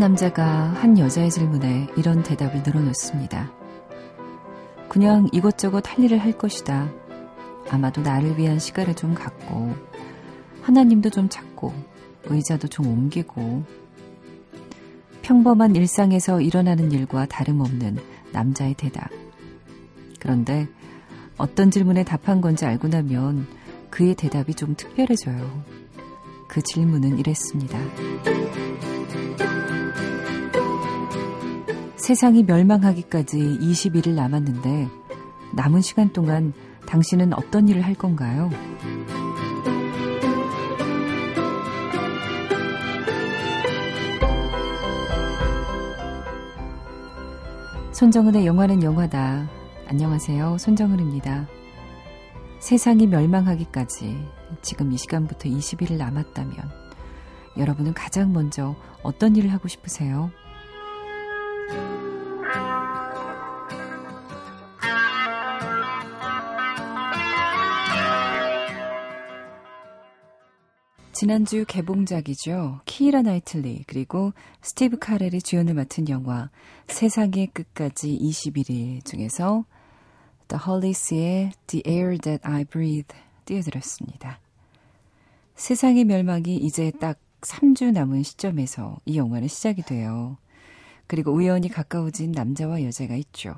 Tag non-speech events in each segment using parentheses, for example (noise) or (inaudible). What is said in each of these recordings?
남자가 한 여자의 질문에 이런 대답을 늘어놓습니다. 그냥 이것저것 할 일을 할 것이다. 아마도 나를 위한 시간을 좀 갖고, 하나님도 좀 찾고, 의자도 좀 옮기고, 평범한 일상에서 일어나는 일과 다름없는 남자의 대답. 그런데 어떤 질문에 답한 건지 알고 나면 그의 대답이 좀 특별해져요. 그 질문은 이랬습니다. 세상이 멸망하기까지 20일을 남았는데 남은 시간 동안 당신은 어떤 일을 할 건가요? 손정은의 영화는 영화다. 안녕하세요. 손정은입니다. 세상이 멸망하기까지 지금 이 시간부터 20일을 남았다면 여러분은 가장 먼저 어떤 일을 하고 싶으세요? 지난주 개봉작이죠. 키이라 나이틀리 그리고 스티브 카렐이 주연을 맡은 영화 세상의 끝까지 21일 중에서 The Hollies의 The Air That I Breathe 띄워드렸습니다. 세상의 멸망이 이제 딱 3주 남은 시점에서 이 영화는 시작이 돼요. 그리고 우연히 가까워진 남자와 여자가 있죠.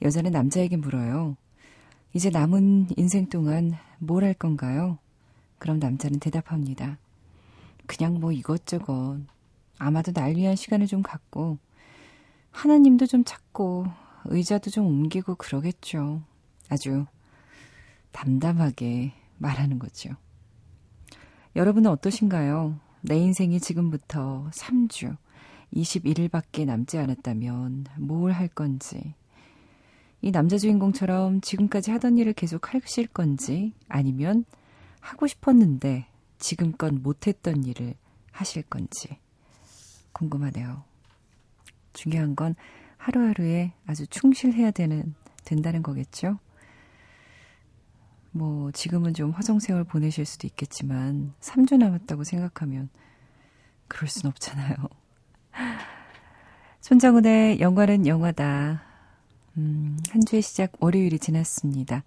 여자는 남자에게 물어요. 이제 남은 인생 동안 뭘 할 건가요? 그럼 남자는 대답합니다. 그냥 뭐 이것저것 아마도 날 위한 시간을 좀 갖고 하나님도 좀 찾고 의자도 좀 옮기고 그러겠죠. 아주 담담하게 말하는 거죠. 여러분은 어떠신가요? 내 인생이 지금부터 3주, 21일밖에 남지 않았다면 뭘 할 건지, 이 남자 주인공처럼 지금까지 하던 일을 계속 하실 건지, 아니면 하고 싶었는데 지금껏 못했던 일을 하실 건지 궁금하네요. 중요한 건 하루하루에 아주 충실해야 되는, 된다는 거겠죠? 뭐, 지금은 좀 화성세월 보내실 수도 있겠지만, 3주 남았다고 생각하면, 그럴 순 없잖아요. (laughs) 손정은의 영화는 영화다. 음, 한 주의 시작 월요일이 지났습니다.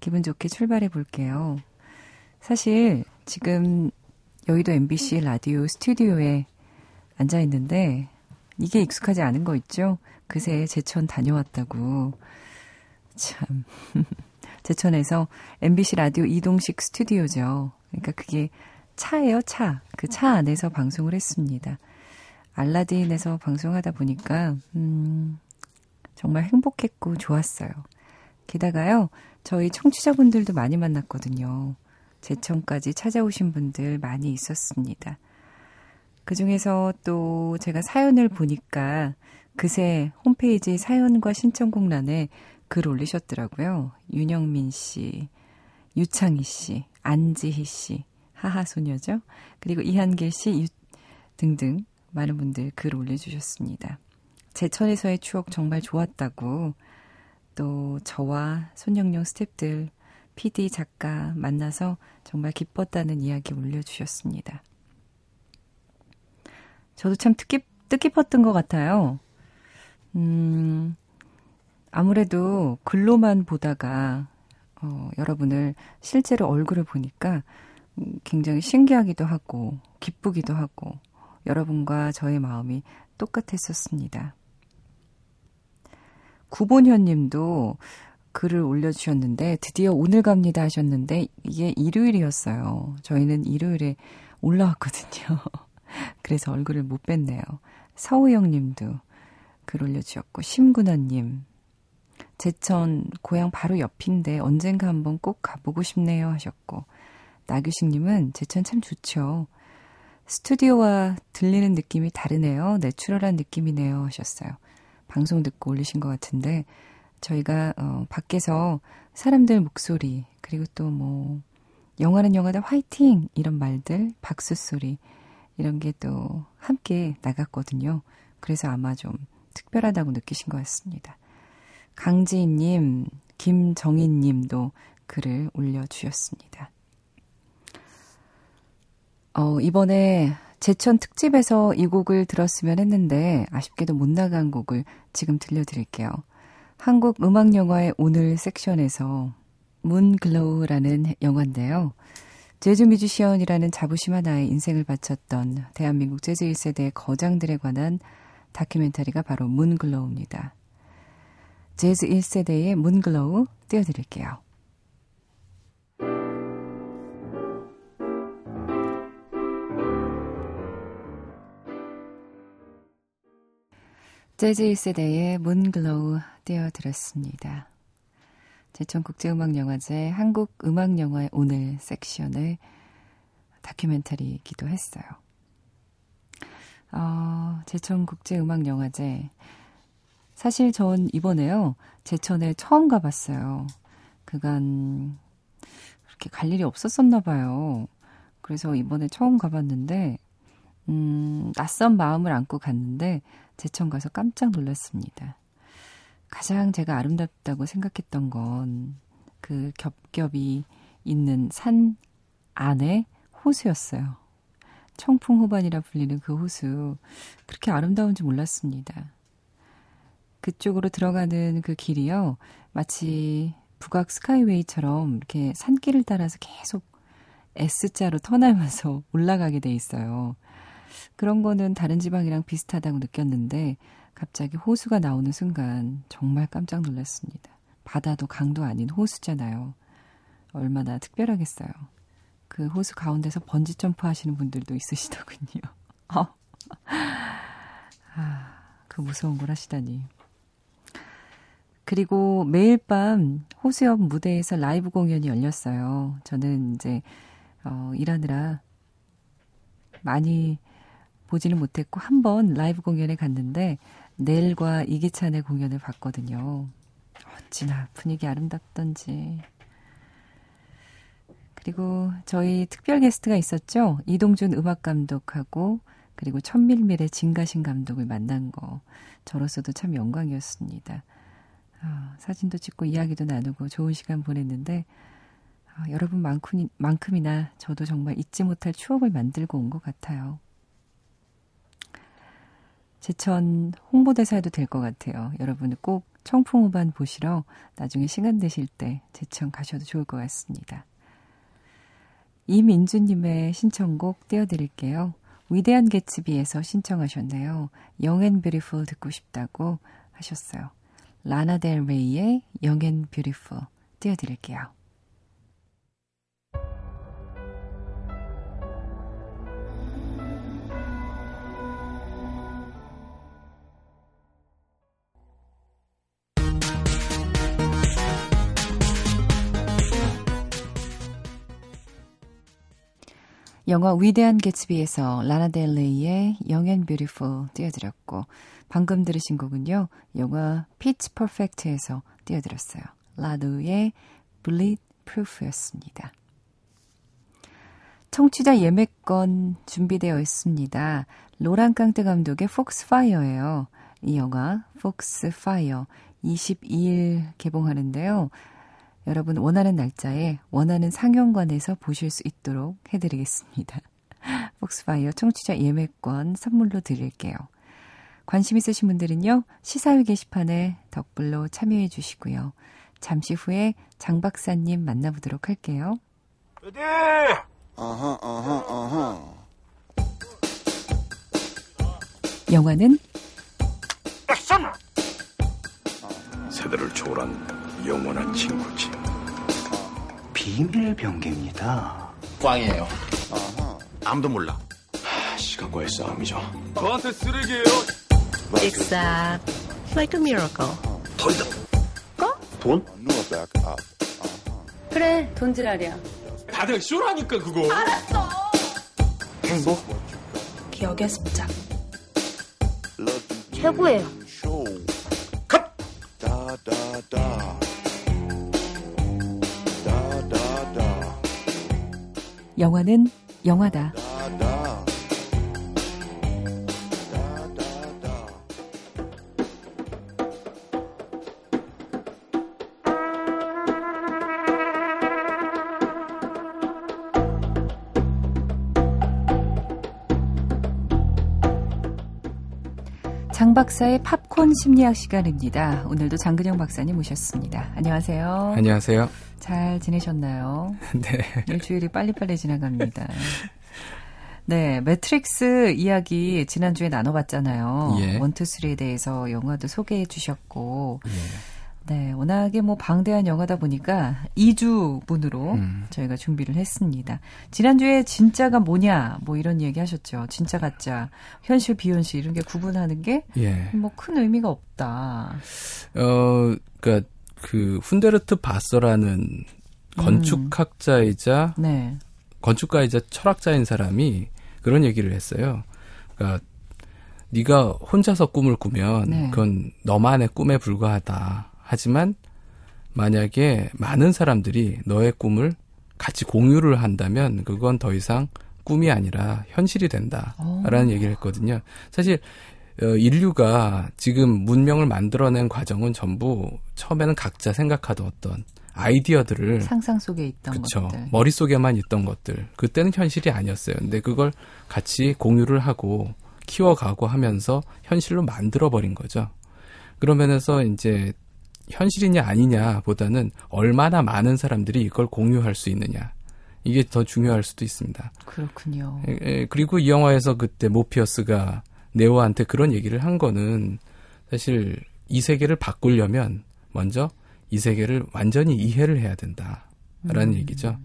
기분 좋게 출발해 볼게요. 사실 지금 여의도 MBC 라디오 스튜디오에 앉아 있는데 이게 익숙하지 않은 거 있죠? 그새 제천 다녀왔다고. 참. (laughs) 제천에서 MBC 라디오 이동식 스튜디오죠. 그러니까 그게 차예요, 차. 그 차 안에서 방송을 했습니다. 알라딘에서 방송하다 보니까, 음, 정말 행복했고 좋았어요. 게다가요, 저희 청취자분들도 많이 만났거든요. 제천까지 찾아오신 분들 많이 있었습니다. 그 중에서 또 제가 사연을 보니까 그새 홈페이지 사연과 신청곡란에 글 올리셨더라고요. 윤영민 씨, 유창희 씨, 안지희 씨, 하하소녀죠. 그리고 이한길 씨 유, 등등 많은 분들 글 올려주셨습니다. 제천에서의 추억 정말 좋았다고 또 저와 손영영 스탭들 PD 작가 만나서 정말 기뻤다는 이야기 올려주셨습니다. 저도 참 뜻깊, 뜻깊었던 것 같아요. 음, 아무래도 글로만 보다가, 어, 여러분을 실제로 얼굴을 보니까 굉장히 신기하기도 하고, 기쁘기도 하고, 여러분과 저의 마음이 똑같았었습니다. 구본현 님도 글을 올려주셨는데 드디어 오늘 갑니다 하셨는데 이게 일요일이었어요. 저희는 일요일에 올라왔거든요. (laughs) 그래서 얼굴을 못 뵀네요. 서우영 님도 글 올려주셨고 심군아님 제천 고향 바로 옆인데 언젠가 한번 꼭 가보고 싶네요 하셨고 나규식 님은 제천 참 좋죠. 스튜디오와 들리는 느낌이 다르네요. 내추럴한 느낌이네요 하셨어요. 방송 듣고 올리신 것 같은데 저희가 어, 밖에서 사람들 목소리 그리고 또 뭐 영화는 영화다 화이팅 이런 말들 박수 소리 이런 게 또 함께 나갔거든요. 그래서 아마 좀 특별하다고 느끼신 것 같습니다. 강지인님, 김정인님도 글을 올려주셨습니다. 어, 이번에 제천 특집에서 이 곡을 들었으면 했는데 아쉽게도 못 나간 곡을 지금 들려드릴게요. 한국 음악 영화의 오늘 섹션에서 문 글로우라는 영화인데요. 재즈 뮤지션이라는 자부심 하나에 인생을 바쳤던 대한민국 재즈 1세대의 거장들에 관한 다큐멘터리가 바로 Moonglow입니다. 재즈 1세대의 Moonglow 띄워드릴게요. 재즈 1세대의 Moonglow 띄워드렸습니다. 제천국제음악영화제 한국음악영화의 오늘 섹션을 다큐멘터리이기도 했어요. 어, 제천국제음악영화제 사실 전 이번에요. 제천에 처음 가봤어요. 그간 그렇게 갈 일이 없었었나 봐요. 그래서 이번에 처음 가봤는데 음, 낯선 마음을 안고 갔는데 제천 가서 깜짝 놀랐습니다. 가장 제가 아름답다고 생각했던 건 그 겹겹이 있는 산 안에 호수였어요. 청풍호반이라 불리는 그 호수. 그렇게 아름다운지 몰랐습니다. 그쪽으로 들어가는 그 길이요. 마치 북악 스카이웨이처럼 이렇게 산길을 따라서 계속 S자로 터나면서 (laughs) 올라가게 돼 있어요. 그런 거는 다른 지방이랑 비슷하다고 느꼈는데 갑자기 호수가 나오는 순간 정말 깜짝 놀랐습니다. 바다도 강도 아닌 호수잖아요. 얼마나 특별하겠어요. 그 호수 가운데서 번지 점프 하시는 분들도 있으시더군요. 어. (laughs) 아, 그 무서운 걸 하시다니. 그리고 매일 밤 호수 옆 무대에서 라이브 공연이 열렸어요. 저는 이제, 어, 일하느라 많이 보지는 못했고 한 번 라이브 공연에 갔는데 넬과 이기찬의 공연을 봤거든요. 어찌나 분위기 아름답던지. 그리고 저희 특별 게스트가 있었죠. 이동준 음악 감독하고 그리고 천밀밀의 진가신 감독을 만난 거 저로서도 참 영광이었습니다. 어, 사진도 찍고 이야기도 나누고 좋은 시간 보냈는데 어, 여러분만큼, 만큼이나 저도 정말 잊지 못할 추억을 만들고 온 것 같아요. 제천 홍보대사 해도 될 것 같아요. 여러분 꼭 청풍호반 보시러 나중에 시간 되실 때 제천 가셔도 좋을 것 같습니다. 이민주님의 신청곡 띄워드릴게요. 위대한 개츠비에서 신청하셨네요. Young and Beautiful 듣고 싶다고 하셨어요. 라나 델 레이의 Young and Beautiful 띄워드릴게요. 영화 위대한 개츠비에서 라나델레이의 Young and Beautiful 띄워드렸고 방금 들으신 곡은요. 영화 Pitch Perfect에서 띄워드렸어요. 라루의 Bulletproof였습니다. 청취자 예매권 준비되어 있습니다. 로랑 캉테 감독의 폭스파이어예요. 이 영화 Foxfire 22일 개봉하는데요. 여러분 원하는 날짜에 원하는 상영관에서 보실 수 있도록 해드리겠습니다. (laughs) 폭스파이어 청취자 예매권 선물로 드릴게요. 관심 있으신 분들은요, 시사회 게시판에 덕글로 참여해 주시고요. 잠시 후에 장 박사님 만나보도록 할게요. 어디? 어허, 어허, 어허. 영화는 액션! 세대를 초월한 영원한 친구지. 비밀 병기입니다. 꽝이에요. 아무도 몰라. 시간과의 싸움이죠. 저한테 쓰레기예요. Exact. Like a miracle. 돈이다. 거? 돈? 그래, 돈지랄이야. 다들 쇼라니까 그거. 알았어. 행복? 기억의 습작. 최고예요. 영화는 영화다. 장 박사의 팝콘 심리학 시간입니다. 오늘도 장근영 박사님 모셨습니다. 안녕하세요. 안녕하세요. 잘 지내셨나요? (laughs) 네. 일주일이 빨리빨리 지나갑니다. 네, 매트릭스 이야기 지난주에 나눠봤잖아요. 예. one two three에 대해서 영화도 소개해 주셨고, 예. 네, 워낙에 뭐 방대한 영화다 보니까 2주분으로 음. 저희가 준비를 했습니다. 지난주에 진짜가 뭐냐, 뭐 이런 얘기 하셨죠. 진짜 가짜, 현실 비현실 이런 게 구분하는 게 예. 뭐큰 의미가 없다. 어, 그니까, 그, 훈데르트 바서라는 건축학자이자, 네. 건축가이자 철학자인 사람이 그런 얘기를 했어요. 그니까, 네가 혼자서 꿈을 꾸면, 네. 그건 너만의 꿈에 불과하다. 하지만, 만약에 많은 사람들이 너의 꿈을 같이 공유를 한다면, 그건 더 이상 꿈이 아니라 현실이 된다. 어. 라는 얘기를 했거든요. 사실 어, 인류가 지금 문명을 만들어낸 과정은 전부 처음에는 각자 생각하던 어떤 아이디어들을 상상 속에 있던 그쵸 것들. 머릿속에만 있던 것들 그때는 현실이 아니었어요. 근데 그걸 같이 공유를 하고 키워가고 하면서 현실로 만들어 버린 거죠. 그런 면에서 이제 현실이냐 아니냐 보다는 얼마나 많은 사람들이 이걸 공유할 수 있느냐 이게 더 중요할 수도 있습니다. 그렇군요. 에, 에, 그리고 이 영화에서 그때 모피어스가 네오한테 그런 얘기를 한 거는 사실 이 세계를 바꾸려면 먼저 이 세계를 완전히 이해를 해야 된다라는 얘기죠.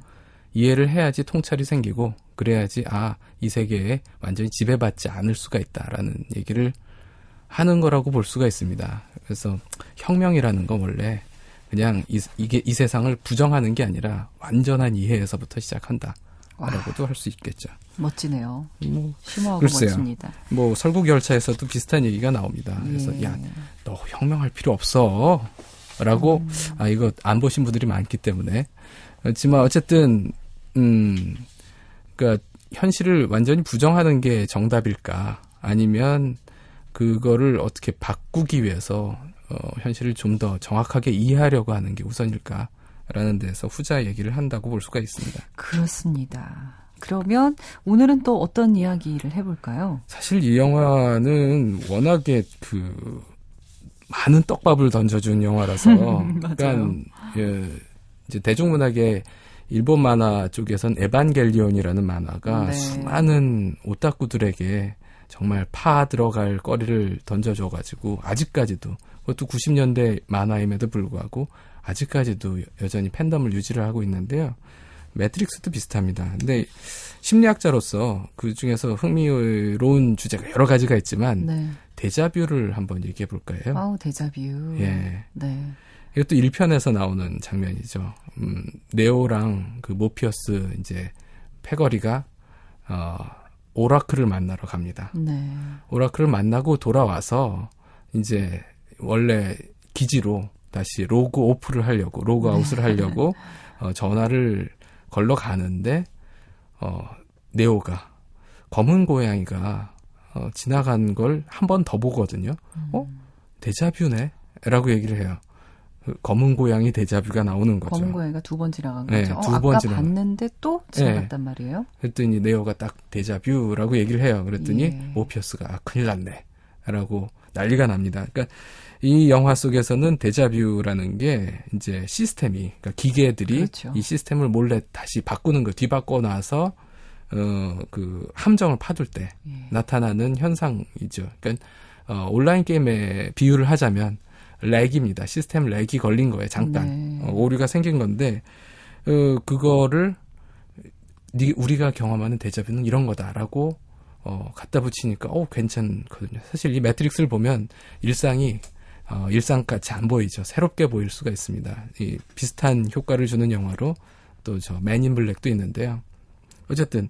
이해를 해야지 통찰이 생기고 그래야지 아 이 세계에 완전히 지배받지 않을 수가 있다라는 얘기를 하는 거라고 볼 수가 있습니다. 그래서 혁명이라는 건 원래 그냥 이, 이게 이 세상을 부정하는 게 아니라 완전한 이해에서부터 시작한다 라고도 할 수 있겠죠. 멋지네요. 뭐, 심오하고 글쎄요. 멋집니다. 뭐 설국 열차에서도 비슷한 얘기가 나옵니다. 그래서 예. 야너 혁명할 필요 없어. 라고, 음. 아, 이거 안 보신 분들이 많기 때문에. 그렇지만 어쨌든, 음, 그니까, 현실을 완전히 부정하는 게 정답일까? 아니면, 그거를 어떻게 바꾸기 위해서, 어, 현실을 좀 더 정확하게 이해하려고 하는 게 우선일까? 라는 데서 후자 얘기를 한다고 볼 수가 있습니다. 그렇습니다. 그러면 오늘은 또 어떤 이야기를 해볼까요? 사실 이 영화는 워낙에 그 많은 떡밥을 던져준 영화라서 (laughs) 그러니까 예, 이제 대중문학의 일본 만화 쪽에선 에반겔리온이라는 만화가 네. 수많은 오타쿠들에게 정말 파 들어갈 거리를 던져줘가지고 아직까지도 그것도 90년대 만화임에도 불구하고 아직까지도 여전히 팬덤을 유지를 하고 있는데요. 매트릭스도 비슷합니다. 근데 심리학자로서 그 중에서 흥미로운 주제가 여러 가지가 있지만 네. 데자뷰를 한번 얘기해 볼까요? 아우 데자뷰. 예. 네. 이것도 1편에서 나오는 장면이죠. 음, 네오랑 그 모피어스 이제 패거리가 어, 오라클을 만나러 갑니다. 네. 오라클을 만나고 돌아와서 이제 원래 기지로 다시 로그 오프를 하려고 로그 아웃을 하려고 (laughs) 어, 전화를 걸러 가는데 어, 네오가 검은 고양이가 어, 지나간 걸 한 번 더 보거든요. 어? 데자뷰네? 라고 얘기를 해요. 그 검은 고양이 데자뷰가 나오는 거죠. 검은 고양이가 두 번 지나간 네, 거죠. 어, 두 아까 번 지나간- 봤는데 또 지나갔단 말이에요. 그랬더니 네오가 딱 데자뷰라고 얘기를 해요. 그랬더니 예. 모피어스가 아, 큰일 났네. 라고 난리가 납니다. 그러니까 이 영화 속에서는 데자뷰라는 게 이제 시스템이 그러니까 기계들이 그렇죠. 이 시스템을 몰래 다시 바꾸는 거 뒤바꿔 놔서 어 그 함정을 파둘 때 예. 나타나는 현상이죠. 그러니까 어, 온라인 게임에 비유를 하자면 lag입니다. 시스템 lag이 걸린 거예요. 잠깐 네. 어, 오류가 생긴 건데 어, 그거를 니- 우리가 경험하는 데자뷰는 이런 거다라고 어, 갖다 붙이니까 어 괜찮거든요. 사실 이 매트릭스를 보면 일상이 어, 일상같이 안 보이죠. 새롭게 보일 수가 있습니다. 이 비슷한 효과를 주는 영화로 또 저 Men in Black도 있는데요. 어쨌든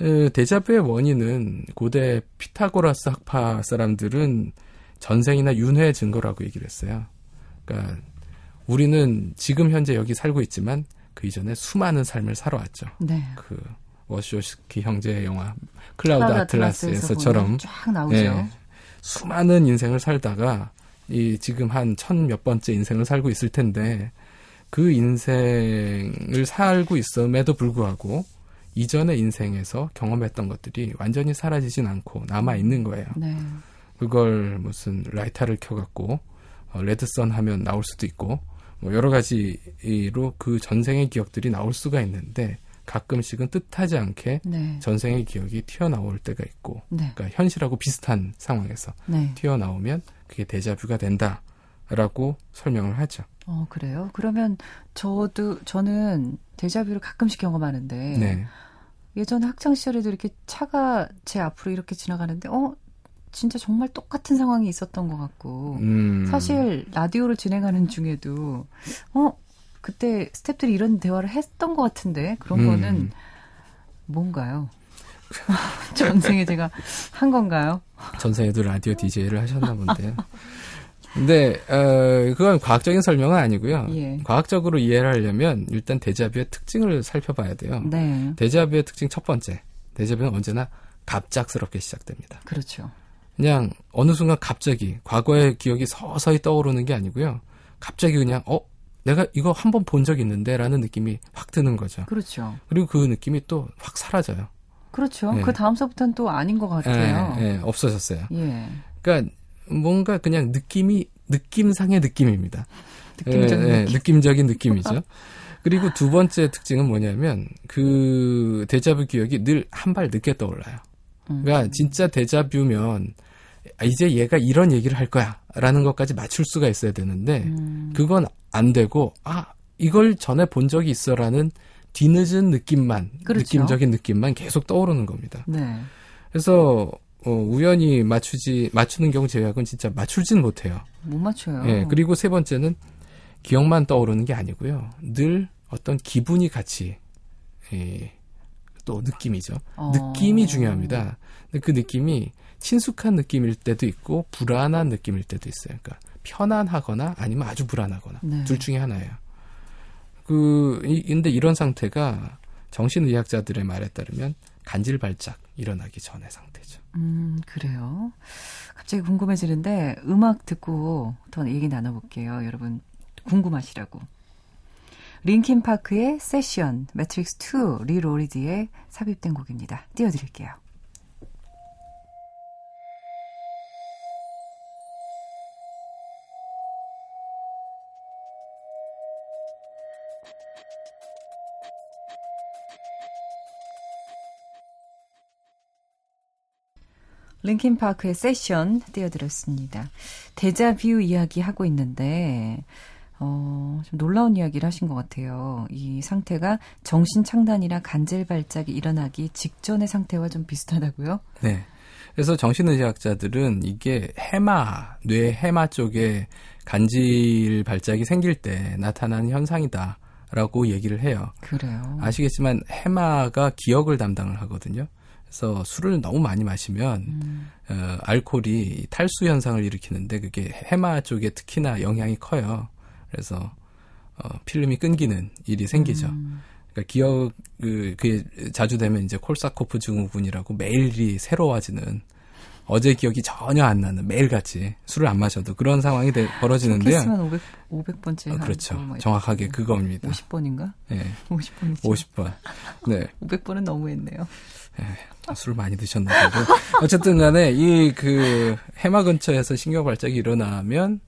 에, 데자뷰의 원인은 고대 피타고라스 학파 사람들은 전생이나 윤회 증거라고 얘기를 했어요. 그러니까 우리는 지금 현재 여기 살고 있지만 그 이전에 수많은 삶을 살아왔죠. 네. 그 워쇼스키 형제의 영화 Cloud Cloud Atlas에서처럼 쫙 나오죠. 예, 수많은 인생을 살다가 이 지금 한 천 몇 번째 인생을 살고 있을 텐데 그 인생을 살고 있음에도 불구하고 이전의 인생에서 경험했던 것들이 완전히 사라지진 않고 남아 있는 거예요. 네. 그걸 무슨 라이터를 켜갖고 어, 레드선 하면 나올 수도 있고 뭐 여러 가지로 그 전생의 기억들이 나올 수가 있는데 가끔씩은 뜻하지 않게 네. 전생의 기억이 튀어나올 때가 있고 네. 그러니까 현실하고 비슷한 상황에서 네. 튀어나오면 그게 데자뷰가 된다라고 설명을 하죠. 어, 그래요? 그러면 저도, 저는 데자뷰를 가끔씩 경험하는데, 네. 예전에 학창 시절에도 이렇게 차가 제 앞으로 이렇게 지나가는데, 어, 진짜 정말 똑같은 상황이 있었던 것 같고, 음, 사실 라디오를 진행하는 중에도, 어, 그때 스탭들이 이런 대화를 했던 것 같은데, 그런 음. 거는 뭔가요? (laughs) 전생에 제가 한 건가요? 전생에도 라디오 DJ를 하셨나 본데요. 근데 어, 그건 과학적인 설명은 아니고요. 예. 과학적으로 이해를 하려면 일단 데자뷰의 특징을 살펴봐야 돼요. 네. 데자뷰의 특징 첫 번째. 데자뷰는 언제나 갑작스럽게 시작됩니다. 그렇죠. 그냥 어느 순간 갑자기 과거의 기억이 서서히 떠오르는 게 아니고요. 갑자기 그냥 어 내가 이거 한번 본 적 있는데라는 느낌이 확 드는 거죠. 그렇죠. 그리고 그 느낌이 또 확 사라져요. 그렇죠. 네. 그 다음서부터는 또 아닌 것 같아요. 예, 예, 없어졌어요. 예. 그러니까 뭔가 그냥 느낌이 느낌상의 느낌입니다. 느낌적인 예, 예, 느낌. 느낌적인 느낌이죠. (laughs) 그리고 두 번째 특징은 뭐냐면 그 데자뷰 기억이 늘 한 발 늦게 떠올라요. 음. 그러니까 진짜 데자뷰면 아, 이제 얘가 이런 얘기를 할 거야라는 것까지 맞출 수가 있어야 되는데 음. 그건 안 되고 아 이걸 전에 본 적이 있어라는 뒤늦은 느낌만 그렇죠. 느낌적인 느낌만 계속 떠오르는 겁니다. 네. 그래서 어, 우연히 맞추지 맞추는 경우 제외하고는 진짜 맞출진 못해요. 못 맞춰요. 예, 그리고 세 번째는 기억만 떠오르는 게 아니고요. 늘 어떤 기분이 같이 예, 또 느낌이죠. 어. 느낌이 중요합니다. 근데 그 느낌이 친숙한 느낌일 때도 있고 불안한 느낌일 때도 있어요. 그러니까 편안하거나 아니면 아주 불안하거나 네. 둘 중에 하나예요. 그 이- 근데 이런 상태가 정신의학자들의 말에 따르면 간질발작 일어나기 전의 상태죠. 음, 그래요. 갑자기 궁금해지는데 음악 듣고 더 얘기 나눠볼게요. 여러분 궁금하시라고. Linkin Park의 Session, 매트릭스 2 Reloaded의 삽입된 곡입니다. 띄워드릴게요. 링킨 파크의 세션 띄워드렸습니다. 데자뷰 이야기 하고 있는데, 어, 좀 놀라운 이야기를 하신 것 같아요. 이 상태가 정신 창단이나 간질 발작이 일어나기 직전의 상태와 좀 비슷하다고요? 네. 그래서 정신의학자들은 이게 해마, 뇌 해마 쪽에 간질 발작이 생길 때 나타나는 현상이다 라고 얘기를 해요. 그래요. 아시겠지만 해마가 기억을 담당을 하거든요. 그래서 술을 너무 많이 마시면 음, 어, 알코올이 탈수 현상을 일으키는데 그게 해마 쪽에 특히나 영향이 커요. 그래서 어, 필름이 끊기는 일이 생기죠. 음, 그러니까 기억 그 그게 자주 되면 이제 콜사코프 증후군이라고 매일이 새로워지는 어제 기억이 전혀 안 나는 매일같이 술을 안 마셔도 그런 상황이 돼- 벌어지는데요. 키스만 500, 500번째. 어, 그렇죠. 정확하게 그겁니다. 50번인가? 예. 50번이죠. 50번. 네. (laughs) 500번은 너무했네요. 술을 많이 드셨나 보고. 어쨌든 간에 이 그 해마 근처에서 신경 발작이 일어나면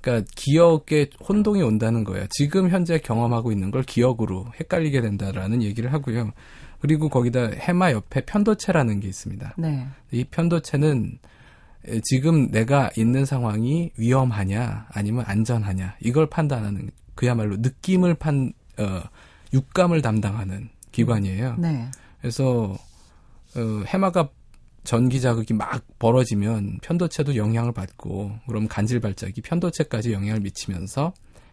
그러니까 기억에 혼동이 온다는 거예요. 지금 현재 경험하고 있는 걸 기억으로 헷갈리게 된다라는 얘기를 하고요. 그리고 거기다 해마 옆에 편도체라는 게 있습니다. 네. 이 편도체는 에, 지금 내가 있는 상황이 위험하냐 아니면 안전하냐 이걸 판단하는 그야말로 느낌을 판 어, 육감을 담당하는 기관이에요. 네. 그래서 어, 해마가 전기 자극이 막 벌어지면 편도체도 영향을 받고 그럼 간질 발작이 편도체까지 영향을 미치면서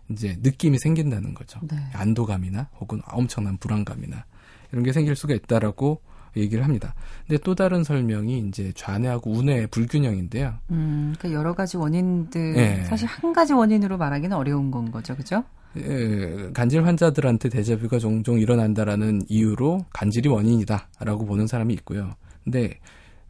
이제 느낌이 생긴다는 거죠. 네. 안도감이나 혹은 엄청난 불안감이나 이런 게 생길 수가 있다라고 얘기를 합니다. 근데 또 다른 설명이 이제 좌뇌하고 우뇌의 불균형인데요. 음, 그러니까 여러 가지 원인들, 네. 사실 한 가지 원인으로 말하기는 어려운 건 거죠. 그죠? 예, 간질 환자들한테 데자뷰가 종종 일어난다라는 이유로 간질이 원인이다라고 보는 사람이 있고요. 근데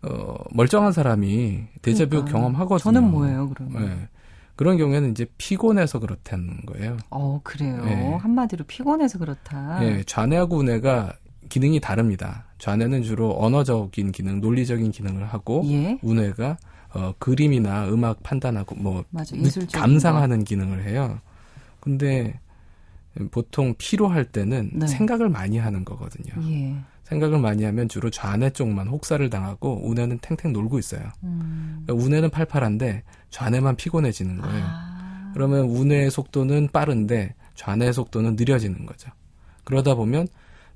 어, 멀쩡한 사람이 데자뷰 그러니까요. 경험하거든요. 저는 뭐예요, 그러면? 예. 그런 경우에는 이제 피곤해서 그렇다는 거예요. 어, 그래요. 네. 한마디로 피곤해서 그렇다. 예, 좌뇌하고 우뇌가 기능이 다릅니다. 좌뇌는 주로 언어적인 기능, 논리적인 기능을 하고 예. 우뇌가 어, 그림이나 음악 판단하고 뭐 맞아, 감상하는 기능을 해요. 근데 보통 피로할 때는 네. 생각을 많이 하는 거거든요. 예. 생각을 많이 하면 주로 좌뇌 쪽만 혹사를 당하고 우뇌는 탱탱 놀고 있어요. 음. 그러니까 우뇌는 팔팔한데 좌뇌만 피곤해지는 거예요. 아. 그러면 우뇌의 속도는 빠른데 좌뇌의 속도는 느려지는 거죠. 그러다 보면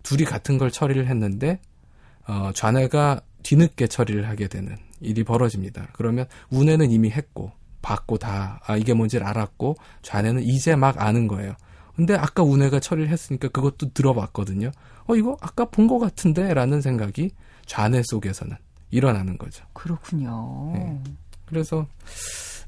둘이 같은 걸 처리를 했는데 어, 좌뇌가 뒤늦게 처리를 하게 되는 일이 벌어집니다. 그러면 우뇌는 이미 했고 봤고 다 아, 이게 뭔지를 알았고 좌뇌는 이제 막 아는 거예요. 근데 아까 우뇌가 처리를 했으니까 그것도 들어봤거든요. 어 이거 아까 본 것 같은데라는 생각이 좌뇌 속에서는 일어나는 거죠. 그렇군요. 네. 그래서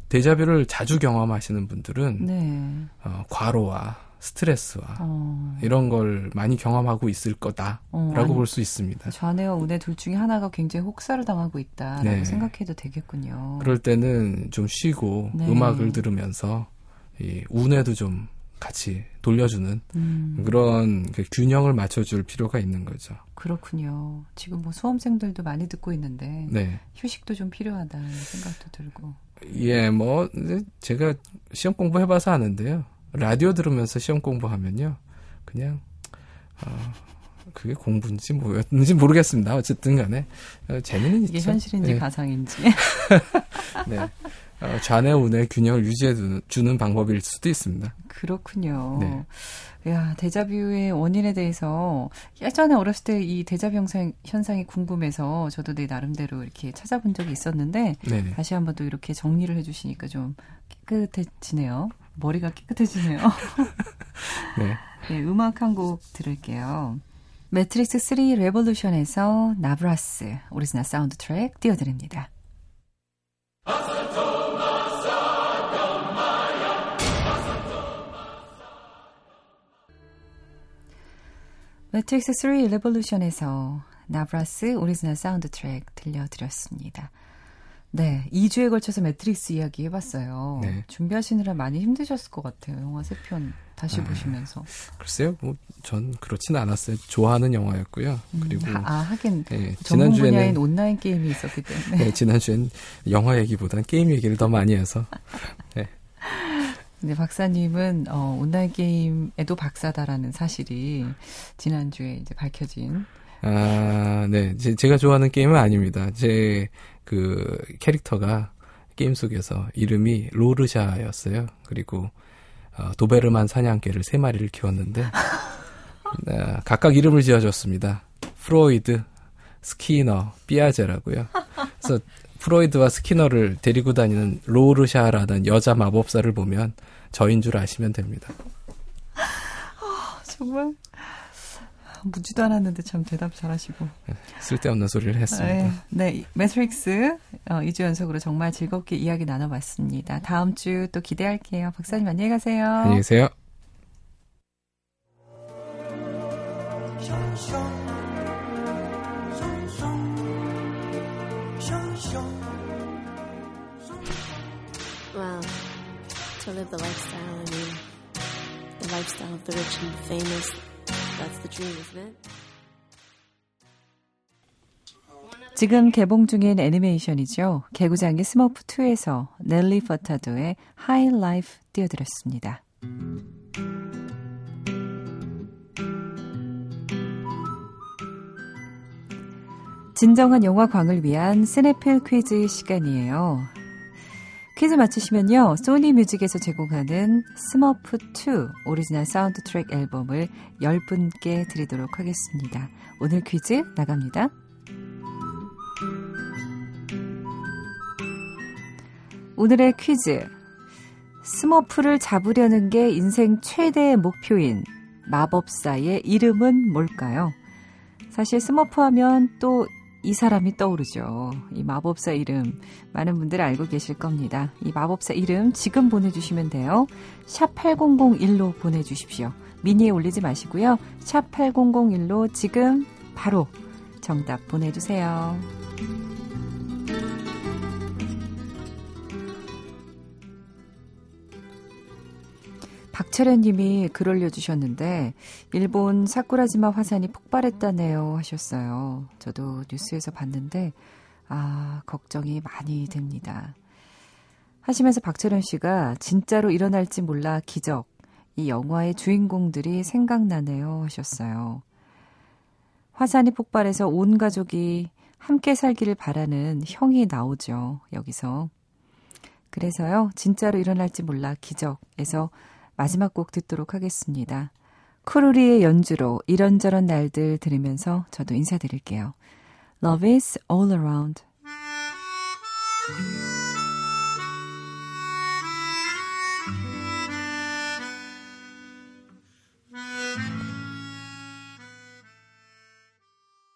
데자뷰를 자주 경험하시는 분들은 네. 어, 과로와 스트레스와 어. 이런 걸 많이 경험하고 있을 거다라고 어, 볼 수 있습니다. 좌뇌와 우뇌 둘 중에 하나가 굉장히 혹사를 당하고 있다라고 네. 생각해도 되겠군요. 그럴 때는 좀 쉬고 네. 음악을 들으면서 이 운에도 좀 같이 돌려주는 음, 그런 그 균형을 맞춰줄 필요가 있는 거죠. 그렇군요. 지금 뭐 수험생들도 많이 듣고 있는데 네. 휴식도 좀 필요하다는 생각도 들고. 예, 뭐 제가 시험 공부해봐서 아는데요. 라디오 들으면서 시험 공부하면요, 그냥 어, 그게 공부인지 뭐였는지 모르겠습니다. 어쨌든 간에 어, 재미는 이게 있죠. 현실인지 네. 가상인지. (laughs) 네. 어, 좌뇌 우뇌 균형을 유지해 주- 주는 방법일 수도 있습니다. 그렇군요. 네. 야, 데자뷰의 원인에 대해서 예전에 어렸을 때 이 데자뷰 현상, 현상이 궁금해서 저도 내 나름대로 이렇게 찾아본 적이 있었는데 네네. 다시 한번 또 이렇게 정리를 해주시니까 좀 깨끗해지네요. 머리가 깨끗해지네요. (laughs) 네. 네, 음악 한 곡 들을게요. 매트릭스 3 Revolution에서 Navras 오리지널 사운드 트랙 띄워드립니다. 매트릭스 3 Revolution에서 Navras 오리지널 사운드 트랙 들려드렸습니다. 네, 2주에 걸쳐서 매트릭스 이야기 해봤어요. 네. 준비하시느라 많이 힘드셨을 것 같아요. 영화 세 편 다시 아, 보시면서. 글쎄요, 뭐 전 그렇지는 않았어요. 좋아하는 영화였고요. 그리고 하, 아, 하긴 네, 전문 분야인 지난주에는 온라인 게임이 있었기 때문에. 네, 지난주엔 영화 얘기보다는 게임 얘기를 더 많이 해서 근데 박사님은 어, 온라인 게임에도 박사다라는 사실이 지난주에 이제 밝혀진 아, 네. 제, 제가 좋아하는 게임은 아닙니다. 제 그 캐릭터가 게임 속에서 이름이 로르샤였어요. 그리고 어, 도베르만 사냥개를 세 마리를 키웠는데 아, (laughs) 각각 이름을 지어줬습니다. 프로이드, 스키너, 삐아제라고요. 그래서 프로이드와 스키너를 데리고 다니는 로르샤라는 여자 마법사를 보면 저인 줄 아시면 됩니다. 정말 묻지도 않았는데 참 대답 잘하시고. 쓸데없는 소리를 했습니다. 네, 네, 매트릭스 어, 2주 연속으로 정말 즐겁게 이야기 나눠봤습니다. 다음 주 또 기대할게요. 박사님 안녕히 가세요. 안녕히 계세요. Well, to live the lifestyle, I mean, the lifestyle of the rich and famous. That's the dream, isn't it? 지금 개봉 중인 애니메이션이죠. 개구장의 스머프 2에서 넬리 퍼타도의 하이 라이프 띄워드렸습니다. 진정한 영화광을 위한 스네필 퀴즈 시간이에요. 퀴즈 맞히시면요. Sony Music에서 제공하는 스머프 2 오리지널 사운드 트랙 앨범을 10분께 드리도록 하겠습니다. 오늘 퀴즈 나갑니다. 오늘의 퀴즈. 스머프를 잡으려는 게 인생 최대의 목표인 마법사의 이름은 뭘까요? 사실 스머프 하면 또 이 사람이 떠오르죠. 이 마법사 이름 많은 분들 알고 계실 겁니다. 이 마법사 이름 지금 보내주시면 돼요. 샵 8001로 보내주십시오. 미니에 올리지 마시고요. 샵 8001로 지금 바로 정답 보내주세요. 박철현 님이 글 올려주셨는데, 일본 사쿠라지마 화산이 폭발했다네요 하셨어요. 저도 뉴스에서 봤는데, 아, 걱정이 많이 됩니다. 하시면서 박철현 씨가 진짜로 일어날지 몰라 기적. 이 영화의 주인공들이 생각나네요 하셨어요. 화산이 폭발해서 온 가족이 함께 살기를 바라는 형이 나오죠. 여기서. 그래서요. 진짜로 일어날지 몰라 기적에서 마지막 곡 듣도록 하겠습니다. 쿠루리의 연주로 이런저런 날들 들으면서 저도 인사드릴게요. Love is all around.